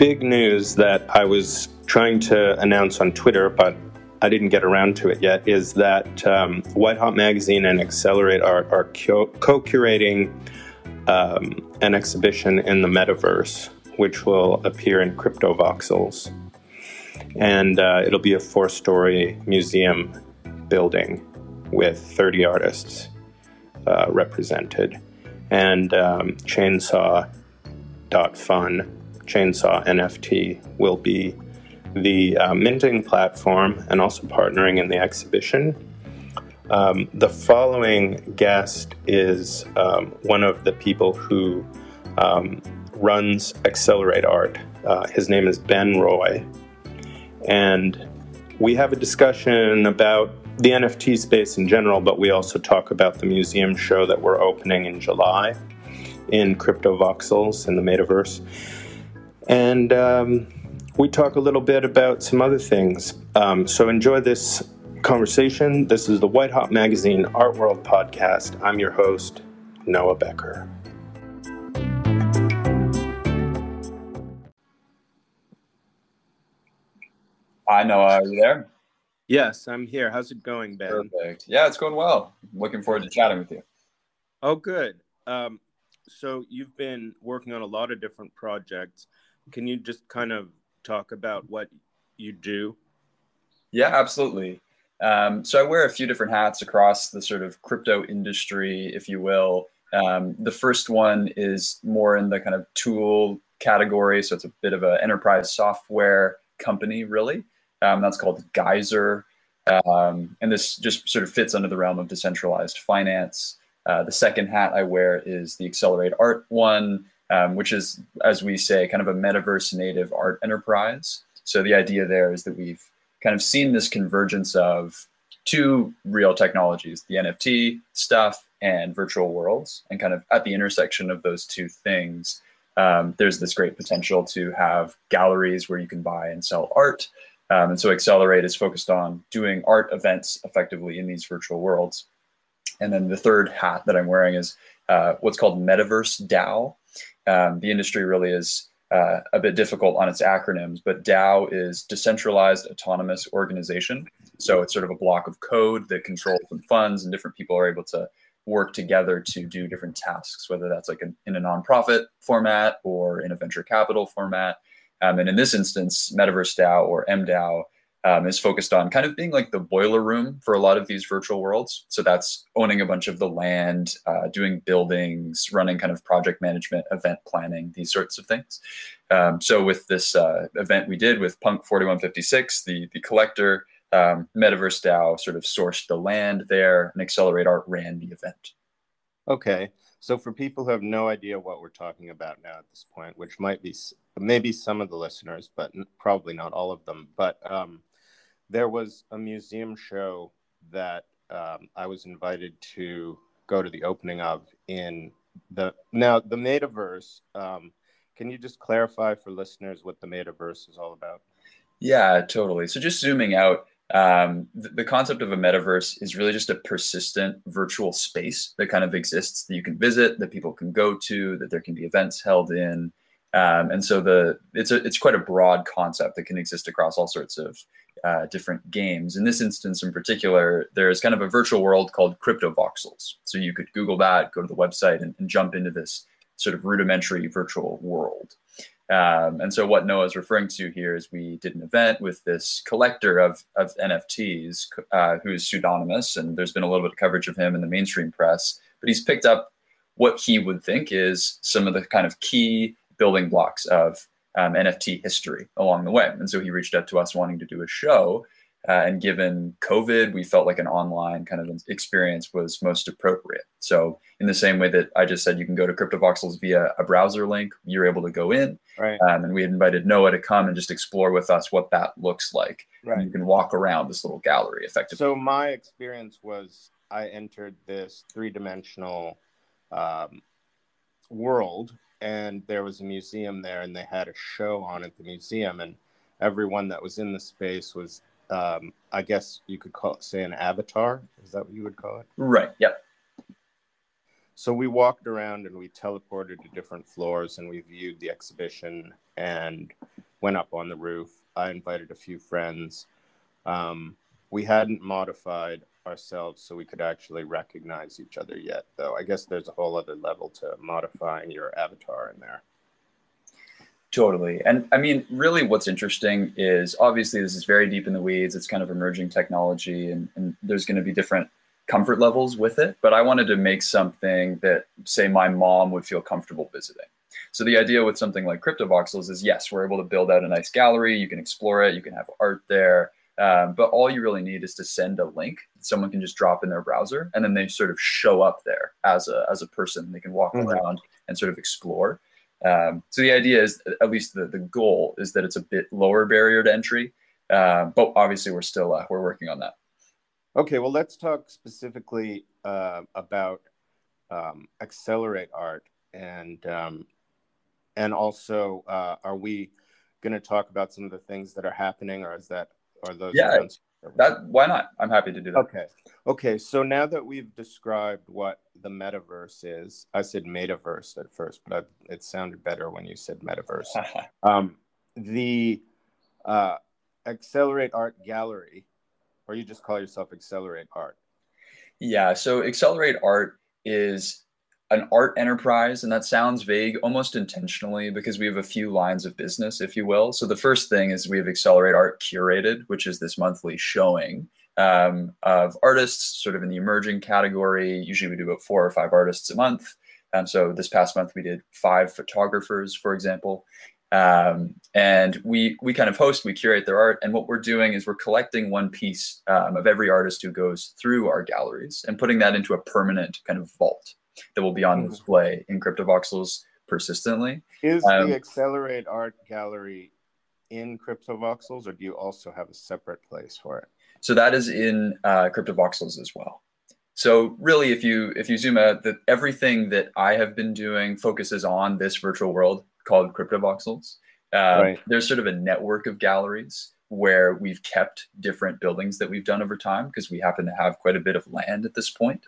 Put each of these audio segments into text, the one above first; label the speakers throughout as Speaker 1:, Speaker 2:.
Speaker 1: big news that I was trying to announce on Twitter, but I didn't get around to it yet, is that um, White Hot Magazine and Accelerate Art are co curating um, an exhibition in the metaverse, which will appear in Crypto Voxels. And uh, it'll be a four story museum building with 30 artists uh, represented. And um, Chainsaw.fun, Chainsaw NFT, will be the uh, minting platform and also partnering in the exhibition. Um, the following guest is um, one of the people who um, runs Accelerate Art. Uh, his name is Ben Roy. And we have a discussion about the NFT space in general, but we also talk about the museum show that we're opening in July in Crypto Voxels in the metaverse. And um, we talk a little bit about some other things. Um, so enjoy this conversation. This is the White Hot Magazine Art World podcast. I'm your host, Noah Becker.
Speaker 2: Hi, Noah. Are you there?
Speaker 1: Yes, I'm here. How's it going, Ben?
Speaker 2: Perfect. Yeah, it's going well. Looking forward to chatting with you.
Speaker 1: Oh, good. Um, so you've been working on a lot of different projects. Can you just kind of talk about what you do?
Speaker 2: Yeah, absolutely. Um, so I wear a few different hats across the sort of crypto industry, if you will. Um, the first one is more in the kind of tool category, so it's a bit of an enterprise software company, really. Um, that's called Geyser. Um, and this just sort of fits under the realm of decentralized finance. Uh, the second hat I wear is the Accelerate Art one, um, which is, as we say, kind of a metaverse native art enterprise. So the idea there is that we've kind of seen this convergence of two real technologies, the NFT stuff and virtual worlds. And kind of at the intersection of those two things, um, there's this great potential to have galleries where you can buy and sell art. Um, and so Accelerate is focused on doing art events effectively in these virtual worlds. And then the third hat that I'm wearing is uh, what's called Metaverse DAO. Um, the industry really is uh, a bit difficult on its acronyms, but DAO is Decentralized Autonomous Organization. So it's sort of a block of code that controls some funds, and different people are able to work together to do different tasks, whether that's like in, in a nonprofit format or in a venture capital format. Um, and in this instance, Metaverse DAO or MDAO um, is focused on kind of being like the boiler room for a lot of these virtual worlds. So that's owning a bunch of the land, uh, doing buildings, running kind of project management, event planning, these sorts of things. Um, so with this uh, event we did with Punk 4156, the, the collector, um, Metaverse DAO sort of sourced the land there and Accelerate Art ran the event.
Speaker 1: Okay. So for people who have no idea what we're talking about now at this point, which might be maybe some of the listeners, but probably not all of them, but um, there was a museum show that um, I was invited to go to the opening of in the now the metaverse. Um, can you just clarify for listeners what the metaverse is all about?
Speaker 2: Yeah, totally. So just zooming out, um, the, the, concept of a metaverse is really just a persistent virtual space that kind of exists that you can visit, that people can go to, that there can be events held in. Um, and so the it's a it's quite a broad concept that can exist across all sorts of uh, different games. In this instance, in particular, there's kind of a virtual world called Crypto Voxels. So you could Google that, go to the website, and, and jump into this sort of rudimentary virtual world. Um, and so what Noah is referring to here is we did an event with this collector of, of NFTs uh, who's pseudonymous, and there's been a little bit of coverage of him in the mainstream press, but he's picked up what he would think is some of the kind of key building blocks of um, NFT history along the way. And so he reached out to us wanting to do a show uh, and given COVID, we felt like an online kind of experience was most appropriate. So, in the same way that I just said, you can go to CryptoVoxels via a browser link, you're able to go in.
Speaker 1: Right.
Speaker 2: Um, and we had invited Noah to come and just explore with us what that looks like. Right. And you can walk around this little gallery effectively.
Speaker 1: So, my experience was I entered this three dimensional um, world, and there was a museum there, and they had a show on at the museum. And everyone that was in the space was um, I guess you could call it, say, an avatar. Is that what you would call it?
Speaker 2: Right. Yep.
Speaker 1: so we walked around and we teleported to different floors and we viewed the exhibition and went up on the roof. I invited a few friends. Um, we hadn't modified ourselves so we could actually recognize each other yet, though. I guess there's a whole other level to modifying your avatar in there.
Speaker 2: Totally. And I mean, really, what's interesting is obviously this is very deep in the weeds. It's kind of emerging technology, and, and there's going to be different comfort levels with it. But I wanted to make something that, say, my mom would feel comfortable visiting. So the idea with something like CryptoVoxels is yes, we're able to build out a nice gallery. You can explore it. You can have art there. Um, but all you really need is to send a link someone can just drop in their browser and then they sort of show up there as a, as a person. They can walk mm-hmm. around and sort of explore. Um, so the idea is, at least the, the goal is that it's a bit lower barrier to entry. Uh, but obviously we're still, uh, we're working on that.
Speaker 1: Okay, well, let's talk specifically uh, about um, Accelerate Art and um, and also, uh, are we going to talk about some of the things that are happening, or is that are those?
Speaker 2: Yeah, events? that why not? I'm happy to do that.
Speaker 1: Okay, okay. So now that we've described what the metaverse is, I said metaverse at first, but I, it sounded better when you said metaverse. um, the uh, Accelerate Art Gallery, or you just call yourself Accelerate Art?
Speaker 2: Yeah. So Accelerate Art is an art enterprise, and that sounds vague almost intentionally because we have a few lines of business, if you will. So the first thing is we have Accelerate Art Curated, which is this monthly showing um, of artists sort of in the emerging category. Usually we do about four or five artists a month. Um, so this past month we did five photographers, for example. Um, and we we kind of host, we curate their art, and what we're doing is we're collecting one piece um, of every artist who goes through our galleries and putting that into a permanent kind of vault that will be on mm-hmm. display in CryptoVoxels persistently.
Speaker 1: Is um, the Accelerate Art Gallery in CryptoVoxels, or do you also have a separate place for it?
Speaker 2: So that is in uh, CryptoVoxels as well. So really, if you if you zoom out, that everything that I have been doing focuses on this virtual world called CryptoVoxels. Uh, right. There's sort of a network of galleries where we've kept different buildings that we've done over time because we happen to have quite a bit of land at this point.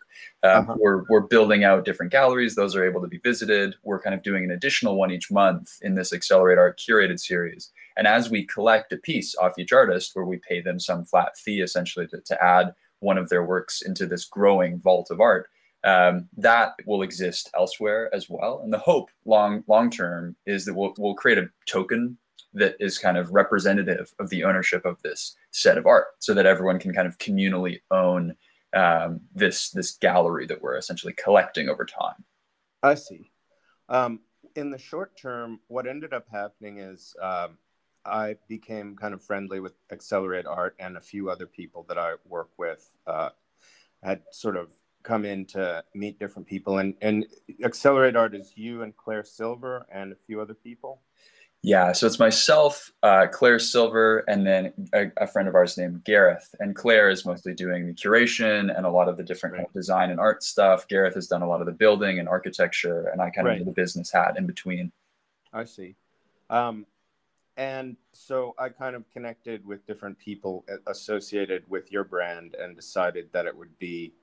Speaker 2: Um, uh-huh. we're, we're building out different galleries. Those are able to be visited. We're kind of doing an additional one each month in this Accelerate Art curated series. And as we collect a piece off each artist, where we pay them some flat fee essentially to, to add one of their works into this growing vault of art, um, that will exist elsewhere as well. And the hope long long term is that we'll, we'll create a token that is kind of representative of the ownership of this set of art so that everyone can kind of communally own um, this this gallery that we're essentially collecting over time.
Speaker 1: I see. Um, in the short term what ended up happening is um, i became kind of friendly with accelerate art and a few other people that i work with uh, had sort of come in to meet different people. And, and accelerate art is you and claire silver and a few other people
Speaker 2: yeah, so it's myself, uh, Claire Silver, and then a, a, friend of ours named Gareth. And Claire is mostly doing the curation and a lot of the different right. design and art stuff. Gareth has done a lot of the building and architecture, and I kind of right. do the business hat in between.
Speaker 1: I see. Um, and so I kind of connected with different people associated with your brand and decided that it would be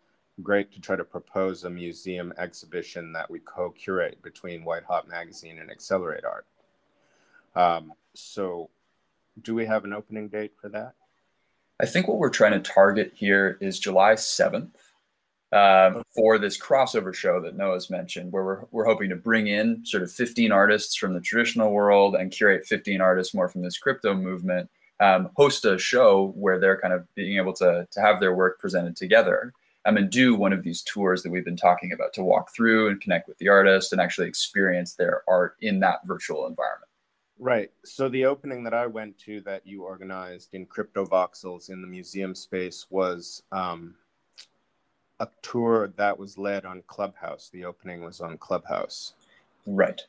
Speaker 1: great to try to propose a museum exhibition that we co curate between White Hot Magazine and Accelerate Art. Um, so, do we have an opening date for that?
Speaker 2: I think what we're trying to target here is July 7th um, for this crossover show that Noah's mentioned, where we're, we're hoping to bring in sort of 15 artists from the traditional world and curate 15 artists more from this crypto movement, um, host a show where they're kind of being able to, to have their work presented together. Um, and do one of these tours that we've been talking about to walk through and connect with the artist and actually experience their art in that virtual environment.
Speaker 1: Right. So the opening that I went to that you organized in Crypto Voxels in the museum space was um, a tour that was led on Clubhouse. The opening was on Clubhouse.
Speaker 2: Right.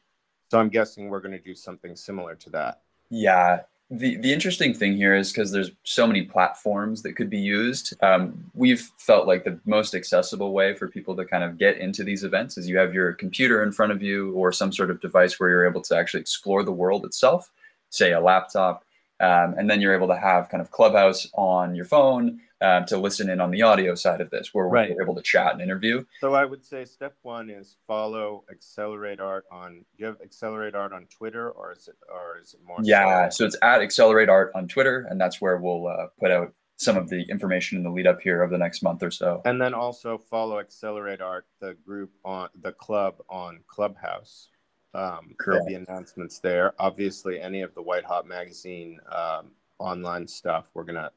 Speaker 1: So I'm guessing we're going to do something similar to that.
Speaker 2: Yeah the the interesting thing here is because there's so many platforms that could be used. Um, we've felt like the most accessible way for people to kind of get into these events is you have your computer in front of you or some sort of device where you're able to actually explore the world itself, say a laptop. Um, and then you're able to have kind of Clubhouse on your phone um, to listen in on the audio side of this, where right. we're able to chat and interview.
Speaker 1: So I would say step one is follow Accelerate Art on. Do you have Accelerate Art on Twitter, or is it, or is it more?
Speaker 2: Yeah, so it's at Accelerate Art on Twitter, and that's where we'll uh, put out some of the information in the lead up here over the next month or so.
Speaker 1: And then also follow Accelerate Art, the group on the club on Clubhouse. Um, there'll be announcements there. Obviously, any of the White Hot Magazine um, online stuff, we're going to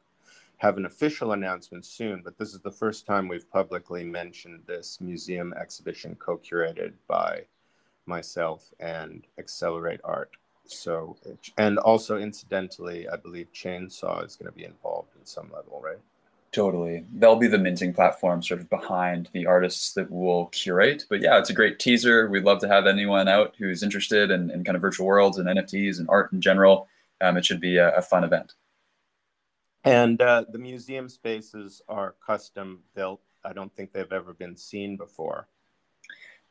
Speaker 1: have an official announcement soon, but this is the first time we've publicly mentioned this museum exhibition co curated by myself and Accelerate Art. So, and also incidentally, I believe Chainsaw is going to be involved in some level, right?
Speaker 2: Totally. They'll be the minting platform sort of behind the artists that we'll curate. But yeah, it's a great teaser. We'd love to have anyone out who's interested in, in kind of virtual worlds and NFTs and art in general. Um, it should be a, a fun event.
Speaker 1: And uh, the museum spaces are custom built. I don't think they've ever been seen before.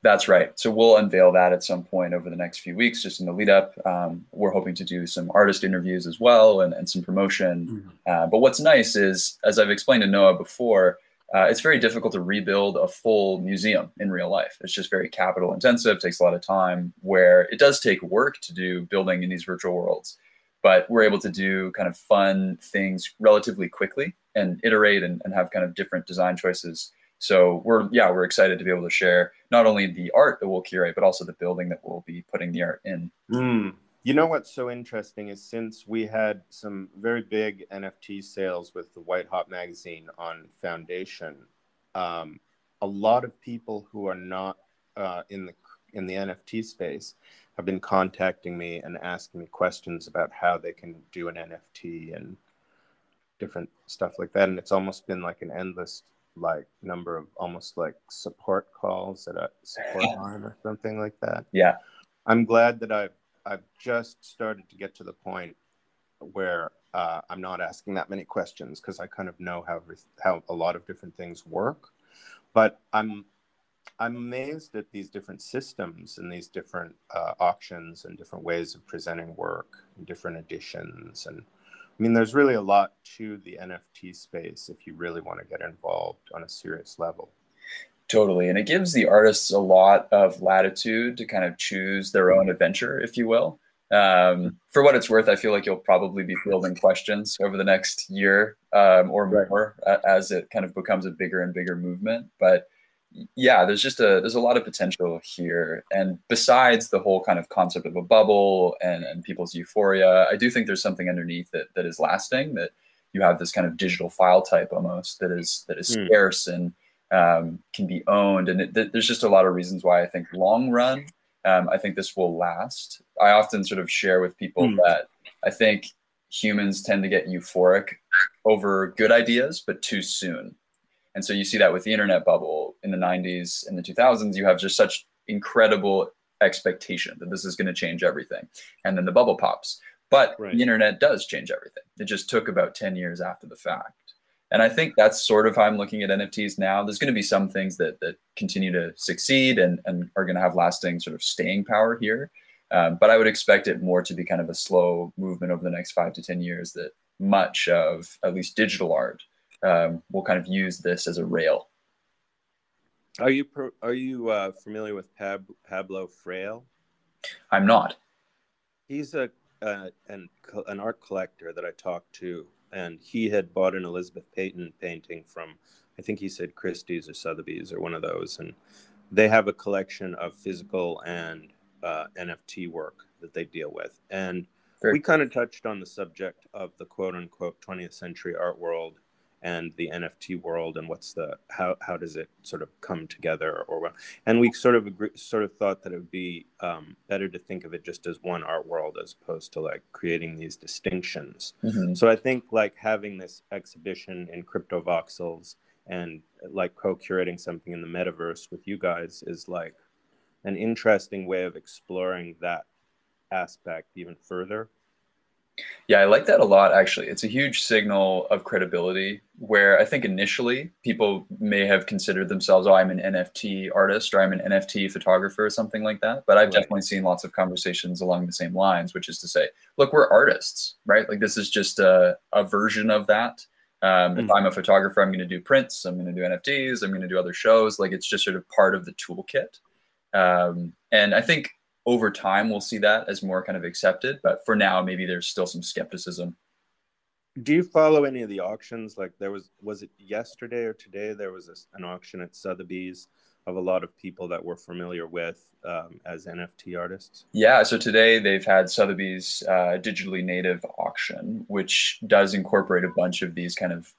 Speaker 2: That's right. So we'll unveil that at some point over the next few weeks, just in the lead up. Um, we're hoping to do some artist interviews as well and, and some promotion. Mm-hmm. Uh, but what's nice is, as I've explained to Noah before, uh, it's very difficult to rebuild a full museum in real life. It's just very capital intensive, takes a lot of time, where it does take work to do building in these virtual worlds. But we're able to do kind of fun things relatively quickly and iterate and, and have kind of different design choices so we're yeah we're excited to be able to share not only the art that we'll curate but also the building that we'll be putting the art in.
Speaker 1: Mm. You know what's so interesting is since we had some very big NFT sales with the White Hot magazine on Foundation, um, a lot of people who are not uh, in the in the NFT space have been contacting me and asking me questions about how they can do an NFT and different stuff like that. And it's almost been like an endless like number of almost like support calls at a support line or something like that.
Speaker 2: Yeah.
Speaker 1: I'm glad that I've I've just started to get to the point where uh, I'm not asking that many questions because I kind of know how how a lot of different things work. But I'm I'm amazed at these different systems and these different uh, auctions and different ways of presenting work and different editions and I mean, there's really a lot to the NFT space if you really want to get involved on a serious level.
Speaker 2: Totally. And it gives the artists a lot of latitude to kind of choose their own adventure, if you will. Um, for what it's worth, I feel like you'll probably be fielding questions over the next year um, or more right. as it kind of becomes a bigger and bigger movement. But yeah, there's just a there's a lot of potential here. And besides the whole kind of concept of a bubble and, and people's euphoria, I do think there's something underneath it that is lasting. That you have this kind of digital file type almost that is that is mm. scarce and um, can be owned. And it, there's just a lot of reasons why I think long run, um, I think this will last. I often sort of share with people mm. that I think humans tend to get euphoric over good ideas, but too soon. And so you see that with the internet bubble in the 90s and the 2000s, you have just such incredible expectation that this is going to change everything. And then the bubble pops. But right. the internet does change everything. It just took about 10 years after the fact. And I think that's sort of how I'm looking at NFTs now. There's going to be some things that that continue to succeed and, and are going to have lasting sort of staying power here. Um, but I would expect it more to be kind of a slow movement over the next five to 10 years that much of at least digital art um, we'll kind of use this as a rail.
Speaker 1: Are you are you uh, familiar with Pab- Pablo Fraile?
Speaker 2: I'm not.
Speaker 1: He's a uh, an an art collector that I talked to, and he had bought an Elizabeth Peyton painting from, I think he said Christie's or Sotheby's or one of those, and they have a collection of physical and uh, NFT work that they deal with, and we kind of touched on the subject of the quote unquote 20th century art world and the NFT world and what's the how how does it sort of come together or what? and we sort of agree, sort of thought that it would be um, better to think of it just as one art world as opposed to like creating these distinctions. Mm-hmm. So I think like having this exhibition in crypto voxels and like co-curating something in the metaverse with you guys is like an interesting way of exploring that aspect even further
Speaker 2: Yeah, I like that a lot, actually. It's a huge signal of credibility where I think initially people may have considered themselves, oh, I'm an NFT artist or I'm an NFT photographer or something like that. But I've right. definitely seen lots of conversations along the same lines, which is to say, look, we're artists, right? Like this is just a, a version of that. Um, mm-hmm. If I'm a photographer, I'm going to do prints, I'm going to do NFTs, I'm going to do other shows. Like it's just sort of part of the toolkit. Um, and I think over time we'll see that as more kind of accepted but for now maybe there's still some skepticism.
Speaker 1: Do you follow any of the auctions? Like there was was it yesterday or today there was a, an auction at sotheby's of a lot of people that we're familiar with um, as nft artists?
Speaker 2: Yeah so today they've had sotheby's uh, digitally native auction which does incorporate a bunch of these kind of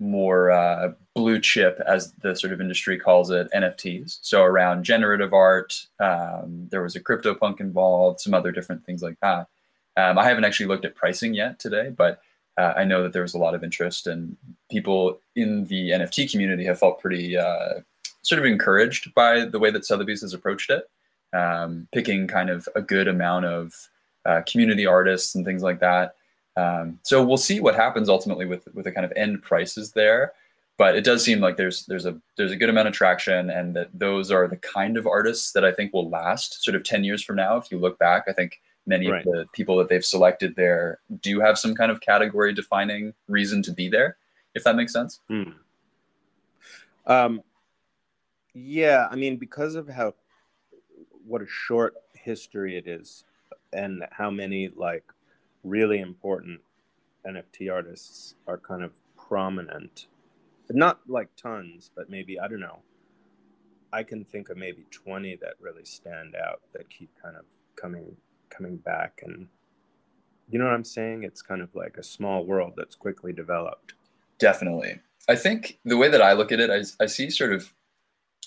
Speaker 2: more uh, blue chip, as the sort of industry calls it, NFTs. So around generative art, um, there was a CryptoPunk involved, some other different things like that. Um, I haven't actually looked at pricing yet today, but uh, I know that there was a lot of interest, and people in the NFT community have felt pretty uh, sort of encouraged by the way that Sotheby's has approached it, um, picking kind of a good amount of uh, community artists and things like that. Um, so we'll see what happens ultimately with with the kind of end prices there. But it does seem like there's there's a there's a good amount of traction, and that those are the kind of artists that I think will last sort of ten years from now. If you look back, I think many right. of the people that they've selected there do have some kind of category defining reason to be there. If that makes sense.
Speaker 1: Hmm. Um, yeah, I mean, because of how what a short history it is, and how many like really important NFT artists are kind of prominent. But not like tons, but maybe, I don't know. I can think of maybe 20 that really stand out that keep kind of coming coming back and you know what I'm saying? It's kind of like a small world that's quickly developed.
Speaker 2: Definitely. I think the way that I look at it, I, I see sort of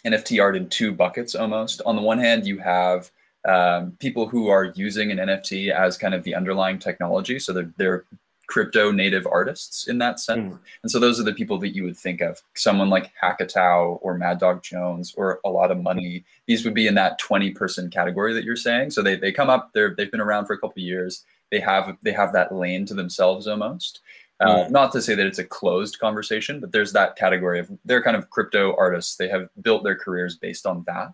Speaker 2: NFT art in two buckets almost. On the one hand, you have um, people who are using an NFT as kind of the underlying technology. So they're, they're crypto native artists in that sense. Mm. And so those are the people that you would think of. Someone like Hackatao or Mad Dog Jones or a lot of money. These would be in that 20 person category that you're saying. So they, they come up, they're, they've been around for a couple years. They have, they have that lane to themselves almost. Uh, mm. not to say that it's a closed conversation, but there's that category of they're kind of crypto artists. They have built their careers based on that.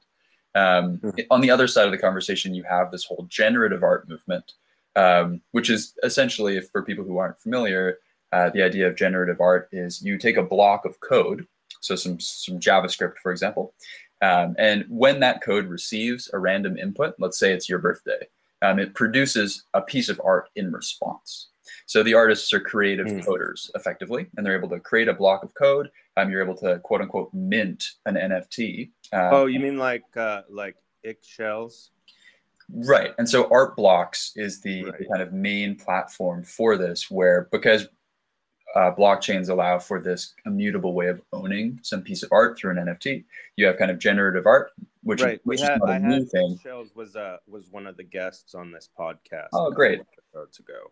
Speaker 2: Um, mm-hmm. On the other side of the conversation, you have this whole generative art movement, um, which is essentially, if for people who aren't familiar, uh, the idea of generative art is you take a block of code, so some some JavaScript, for example, um, and when that code receives a random input, let's say it's your birthday, um, it produces a piece of art in response. So the artists are creative mm. coders effectively, and they're able to create a block of code. Um, you're able to quote unquote mint an NFT.
Speaker 1: Um, oh, you mean like uh, like shells?
Speaker 2: Right. And so Art Blocks is the, right. kind of main platform for this, where because uh, blockchains allow for this immutable way of owning some piece of art through an NFT, you have kind of generative art, which, right. which had, is not a new thing.
Speaker 1: Shells was uh, was one of the guests on this podcast.
Speaker 2: Oh, great!
Speaker 1: Episodes ago.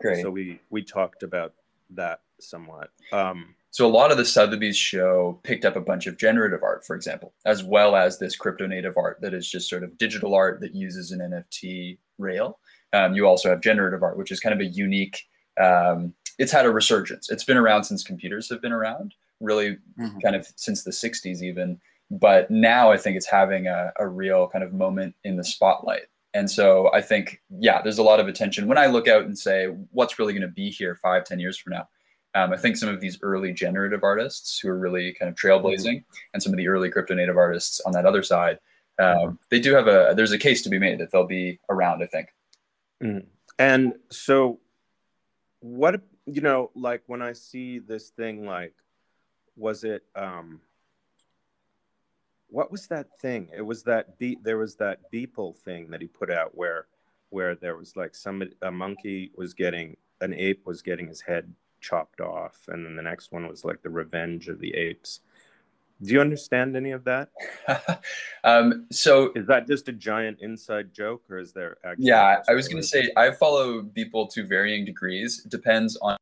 Speaker 2: Great.
Speaker 1: So we we talked about that somewhat. Um,
Speaker 2: so a lot of the Sotheby's show picked up a bunch of generative art, for example, as well as this crypto native art that is just sort of digital art that uses an NFT rail. Um, you also have generative art, which is kind of a unique. Um, it's had a resurgence. It's been around since computers have been around, really, mm-hmm. kind of since the '60s even. But now I think it's having a, a real kind of moment in the spotlight. And so I think, yeah, there's a lot of attention. When I look out and say, what's really going to be here five, ten years from now? Um, I think some of these early generative artists who are really kind of trailblazing and some of the early crypto native artists on that other side, um, they do have a, there's a case to be made that they'll be around, I think.
Speaker 1: Mm. And so what, you know, like when I see this thing, like, was it, um, what was that thing? It was that beat. There was that Beeple thing that he put out where, where there was like somebody, a monkey was getting, an ape was getting his head chopped off, and then the next one was like the Revenge of the Apes. Do you understand any of that?
Speaker 2: um, so
Speaker 1: is that just a giant inside joke, or is there?
Speaker 2: Actually yeah, I was going to say I follow people to varying degrees. It depends on.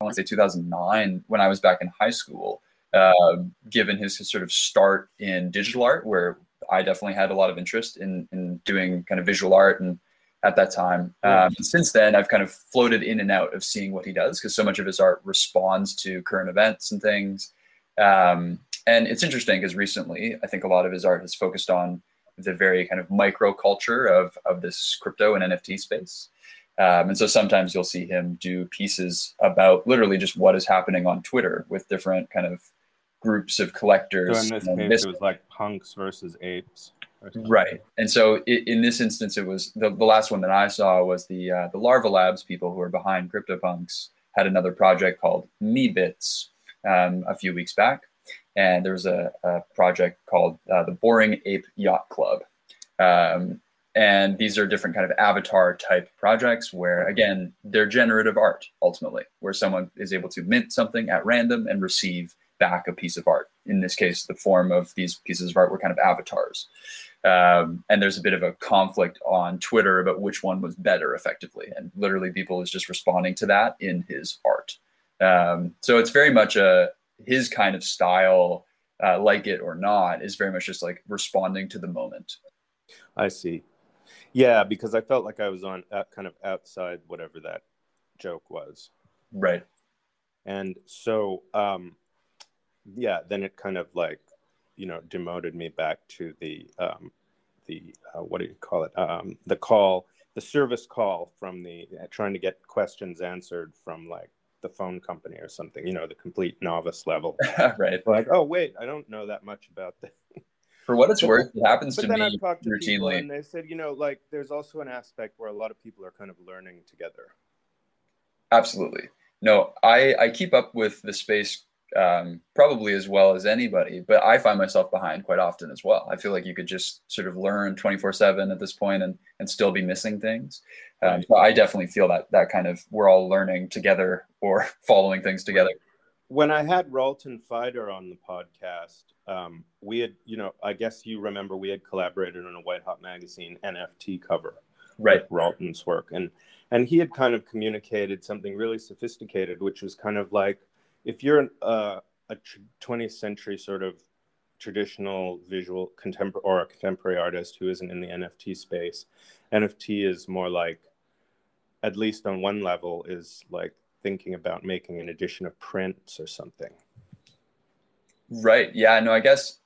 Speaker 2: I want to say 2009 when I was back in high school uh, given his, his, sort of start in digital art, where I definitely had a lot of interest in, in doing kind of visual art and at that time. Um, since then, I've kind of floated in and out of seeing what he does because so much of his art responds to current events and things. Um, and it's interesting because recently, I think a lot of his art has focused on the very kind of micro culture of, of this crypto and NFT space. Um, and so sometimes you'll see him do pieces about literally just what is happening on Twitter with different kind of groups of collectors.
Speaker 1: So in this case, it was like punks versus apes.
Speaker 2: Right. And so in this instance, it was the, the last one that I saw was the uh, the Larva Labs people who are behind CryptoPunks had another project called Meebits um, a few weeks back, and there was a, a project called uh, the Boring Ape Yacht Club. Um, and these are different kind of avatar type projects where again they're generative art ultimately where someone is able to mint something at random and receive back a piece of art. In this case the form of these pieces of art were kind of avatars um, and there's a bit of a conflict on twitter about which one was better effectively and literally people is just responding to that in his art um, so it's very much a his kind of style uh, like it or not is very much just like responding to the moment
Speaker 1: i see yeah, because I felt like I was on uh, kind of outside whatever that joke was.
Speaker 2: Right.
Speaker 1: And so, um, yeah, then it kind of like, you know, demoted me back to the, um, the uh, what do you call it? Um, the call, the service call from the uh, trying to get questions answered from like the phone company or something. You know, the complete novice level.
Speaker 2: right.
Speaker 1: Like, oh wait, I don't know that much about this.
Speaker 2: For what it's worth, it happens
Speaker 1: but
Speaker 2: to me
Speaker 1: to
Speaker 2: routinely.
Speaker 1: and they said, you know, like there's also an aspect where a lot of people are kind of learning together.
Speaker 2: Absolutely. No, I, I keep up with the space um, probably as well as anybody, but I find myself behind quite often as well. I feel like you could just sort of learn 24 seven at this point and, and still be missing things. Um, so I definitely feel that that kind of, we're all learning together or following things together.
Speaker 1: When I had Ralton Fider on the podcast, um, we had, you know, I guess you remember we had collaborated on a White Hot Magazine NFT cover,
Speaker 2: right?
Speaker 1: Ralton's work, and and he had kind of communicated something really sophisticated, which was kind of like if you're uh, a 20th century sort of traditional visual contemporary or a contemporary artist who isn't in the NFT space, NFT is more like, at least on one level, is like thinking about making an edition of prints or something
Speaker 2: Right. Yeah. No, I guess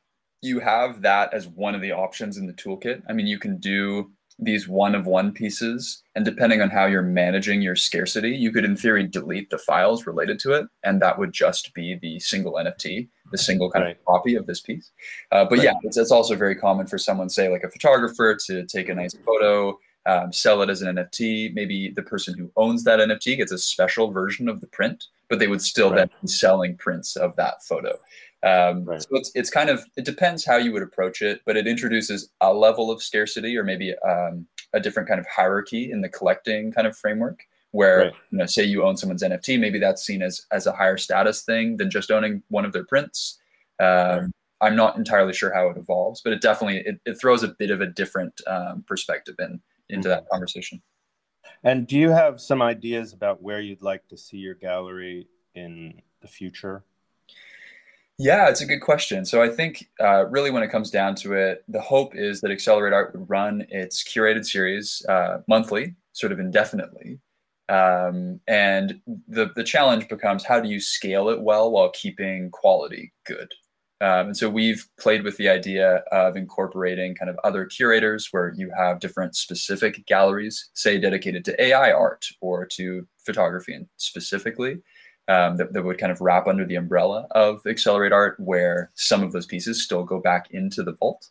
Speaker 2: you have that as one of the options in the toolkit. I mean, you can do these one of one pieces, and depending on how you're managing your scarcity, you could, in theory, delete the files related to it, and that would just be the single NFT, the single kind right. of copy of this piece. Uh, but right. yeah, it's, it's also very common for someone, say, like a photographer, to take a nice photo. Um, sell it as an NFT. Maybe the person who owns that NFT gets a special version of the print, but they would still right. then be selling prints of that photo. Um, right. So it's, it's kind of, it depends how you would approach it, but it introduces a level of scarcity or maybe um, a different kind of hierarchy in the collecting kind of framework where, right. you know, say you own someone's NFT, maybe that's seen as, as a higher status thing than just owning one of their prints. Um, right. I'm not entirely sure how it evolves, but it definitely, it, it throws a bit of a different um, perspective in, into mm-hmm. that conversation.
Speaker 1: And do you have some ideas about where you'd like to see your gallery in the future?
Speaker 2: Yeah, it's a good question. So I think uh, really when it comes down to it, the hope is that Accelerate Art would run its curated series uh, monthly, sort of indefinitely. Um, and the, the challenge becomes how do you scale it well while keeping quality good? Um, and so we've played with the idea of incorporating kind of other curators where you have different specific galleries, say dedicated to AI art or to photography and specifically um, that, that would kind of wrap under the umbrella of Accelerate Art, where some of those pieces still go back into the vault.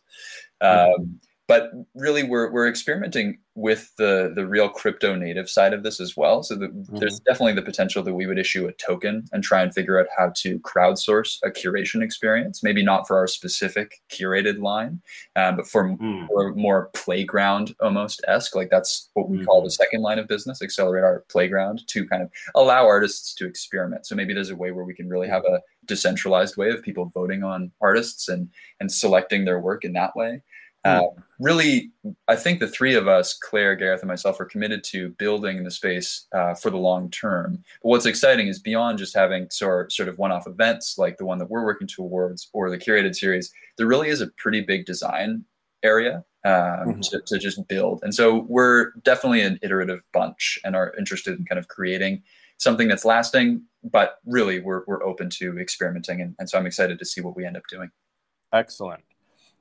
Speaker 2: Mm-hmm. Um, but really we're, we're experimenting with the the real crypto native side of this as well so the, mm-hmm. there's definitely the potential that we would issue a token and try and figure out how to crowdsource a curation experience maybe not for our specific curated line um, but for, mm. for more playground almost esque like that's what we mm-hmm. call the second line of business accelerate art playground to kind of allow artists to experiment so maybe there's a way where we can really have a decentralized way of people voting on artists and and selecting their work in that way uh, really, I think the three of us, Claire, Gareth, and myself, are committed to building the space uh, for the long term. But what's exciting is beyond just having sort, sort of one off events like the one that we're working towards or the curated series, there really is a pretty big design area um, mm-hmm. to, to just build. And so we're definitely an iterative bunch and are interested in kind of creating something that's lasting, but really we're, we're open to experimenting. And, and so I'm excited to see what we end up doing.
Speaker 1: Excellent.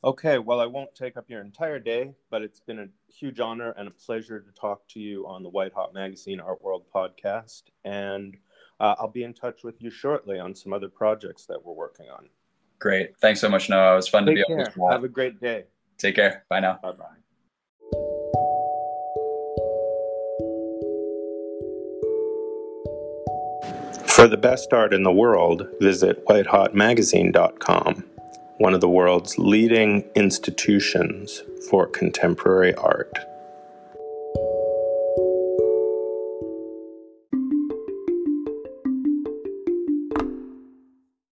Speaker 1: Okay, well, I won't take up your entire day, but it's been a huge honor and a pleasure to talk to you on the White Hot Magazine Art World podcast. And uh, I'll be in touch with you shortly on some other projects that we're working on.
Speaker 2: Great. Thanks so much, Noah. It was fun
Speaker 1: Take
Speaker 2: to
Speaker 1: be care. on Have a great day.
Speaker 2: Take care. Bye now.
Speaker 1: Bye bye. For the best art in the world, visit whitehotmagazine.com one of the world's leading institutions for contemporary art.